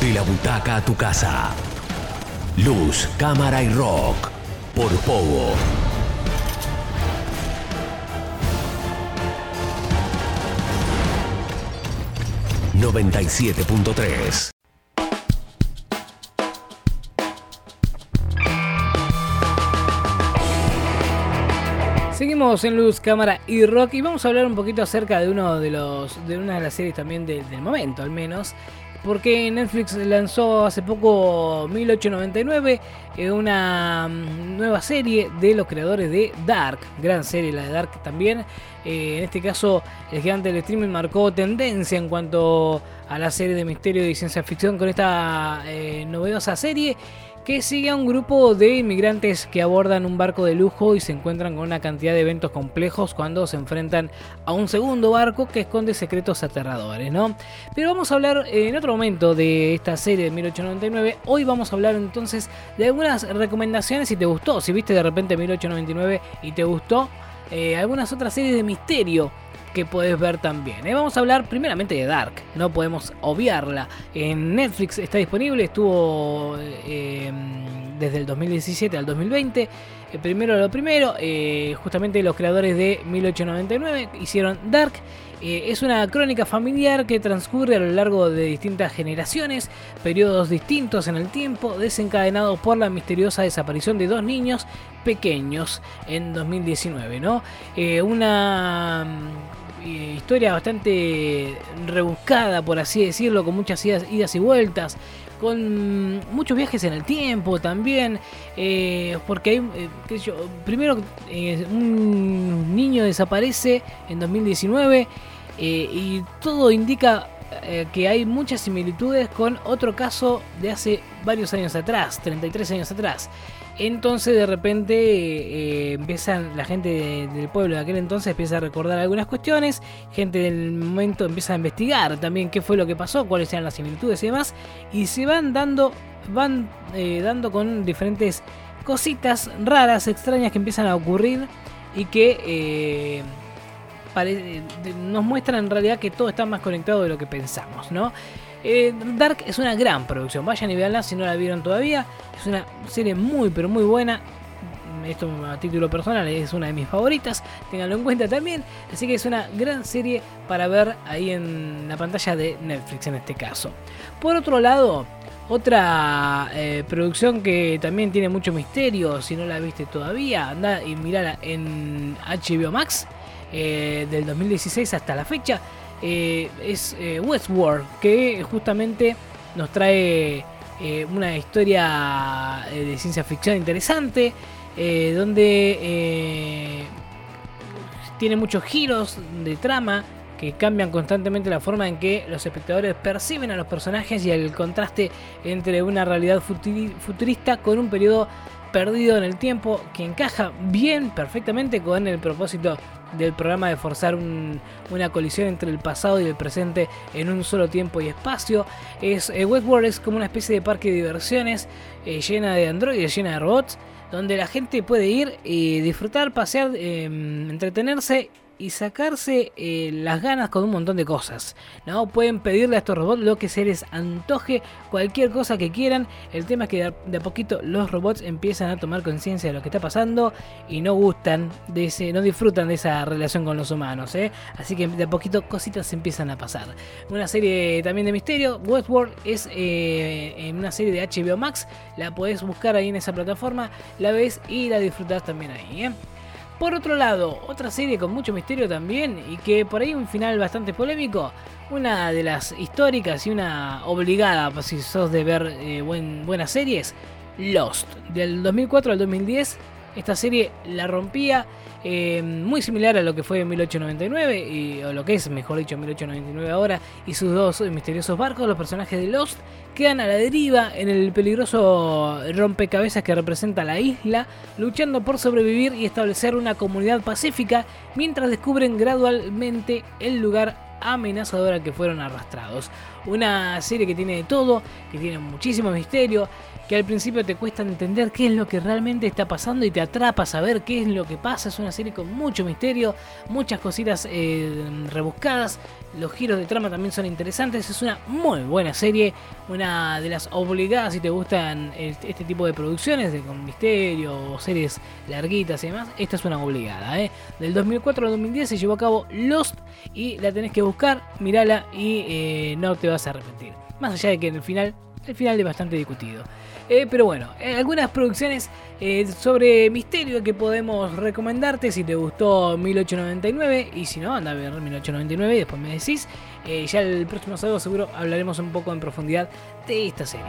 De la butaca a tu casa. Luz, cámara y rock. Por Pogo. ...97.3... Seguimos en Luz, Cámara y Rock y vamos a hablar un poquito acerca de uno de los de una de las series también del momento, al menos, porque Netflix lanzó hace poco 1899, eh, una mm, nueva serie de los creadores de Dark, gran serie la de Dark también. Eh, en este caso, el gigante del streaming marcó tendencia en cuanto a la serie de misterio y ciencia ficción con esta eh, novedosa serie que sigue a un grupo de inmigrantes que abordan un barco de lujo y se encuentran con una cantidad de eventos complejos cuando se enfrentan a un segundo barco que esconde secretos aterradores, ¿no? Pero vamos a hablar en otro momento de esta serie de 1899. Hoy vamos a hablar entonces de algunas recomendaciones si te gustó, si viste de repente 1899 y te gustó, eh, algunas otras series de misterio que puedes ver también. ¿eh? Vamos a hablar primeramente de Dark, no podemos obviarla. En Netflix está disponible, estuvo eh, desde el 2017 al 2020. Eh, primero lo primero, justamente los creadores de 1899 hicieron Dark. es una crónica familiar que transcurre a lo largo de distintas generaciones, periodos distintos en el tiempo, desencadenados por la misteriosa desaparición de dos niños pequeños en 2019, ¿no? una historia bastante rebuscada, por así decirlo, con muchas idas, y vueltas, con muchos viajes en el tiempo también, eh, porque hay, eh, primero eh, un niño desaparece en 2019 y todo indica que hay muchas similitudes con otro caso de hace varios años atrás, 33 años atrás. Entonces de repente eh, empiezan la gente del pueblo de aquel entonces empieza a recordar algunas cuestiones, gente del momento empieza a investigar también qué fue lo que pasó, cuáles eran las similitudes y demás, y se van dando, van eh, dando con diferentes cositas raras, extrañas que empiezan a ocurrir y que eh, nos muestran en realidad que todo está más conectado de lo que pensamos, ¿no? Eh, Dark es una gran producción, vayan y veanla si no la vieron todavía. Es una serie muy, pero muy buena. Esto a título personal es una de mis favoritas, ténganlo en cuenta también. Así que es una gran serie para ver ahí en la pantalla de Netflix en este caso. Por otro lado, otra eh, producción que también tiene mucho misterio, si no la viste todavía, anda y mirala en HBO Max eh, del 2016 hasta la fecha. Eh, es eh, Westworld, que justamente nos trae eh, una historia de ciencia ficción interesante, donde tiene muchos giros de trama que cambian constantemente la forma en que los espectadores perciben a los personajes y el contraste entre una realidad futurista con un periodo perdido en el tiempo que encaja bien, perfectamente con el propósito del programa de forzar una colisión entre el pasado y el presente en un solo tiempo y espacio. Es, eh, Westworld es como una especie de parque de diversiones eh, llena de androides, llena de robots, donde la gente puede ir y disfrutar, pasear, em, entretenerse y sacarse eh, las ganas con un montón de cosas. ¿no? Pueden pedirle a estos robots lo que se les antoje, cualquier cosa que quieran. El tema es que de a poquito los robots empiezan a tomar conciencia de lo que está pasando y no gustan no disfrutan de esa relación con los humanos. ¿eh? Así que de a poquito cositas empiezan a pasar. Una serie también de misterio, Westworld es eh, una serie de HBO Max. La podés buscar ahí en esa plataforma, la ves y la disfrutás también ahí. Por otro lado, otra serie con mucho misterio también y que por ahí un final bastante polémico, una de las históricas y una obligada, si sos de ver eh, buenas series, Lost, del 2004 al 2010. Esta serie la rompía eh, muy similar a lo que fue en 1899, y, o lo que es, mejor dicho, 1899 ahora, y sus dos misteriosos barcos, los personajes de Lost, quedan a la deriva en el peligroso rompecabezas que representa la isla, luchando por sobrevivir y establecer una comunidad pacífica, mientras descubren gradualmente el lugar amenazador al que fueron arrastrados. Una serie que tiene de todo, que tiene muchísimo misterio, que al principio te cuesta entender qué es lo que realmente está pasando y te atrapa saber qué es lo que pasa. Es una serie con mucho misterio, muchas cositas eh, rebuscadas. Los giros de trama también son interesantes. Es una muy buena serie, una de las obligadas si te gustan este tipo de producciones de, con misterio series larguitas y demás. Esta es una obligada. ¿eh? Del 2004 al 2010 se llevó a cabo Lost y la tenés que buscar, mirala y eh, no te vas a arrepentir. Más allá de que en el final, el final es bastante discutido. Eh, pero bueno, eh, algunas producciones eh, sobre misterio que podemos recomendarte si te gustó 1899 y si no, anda a ver 1899 y después me decís. ya el próximo sábado seguro hablaremos un poco en profundidad de esta serie.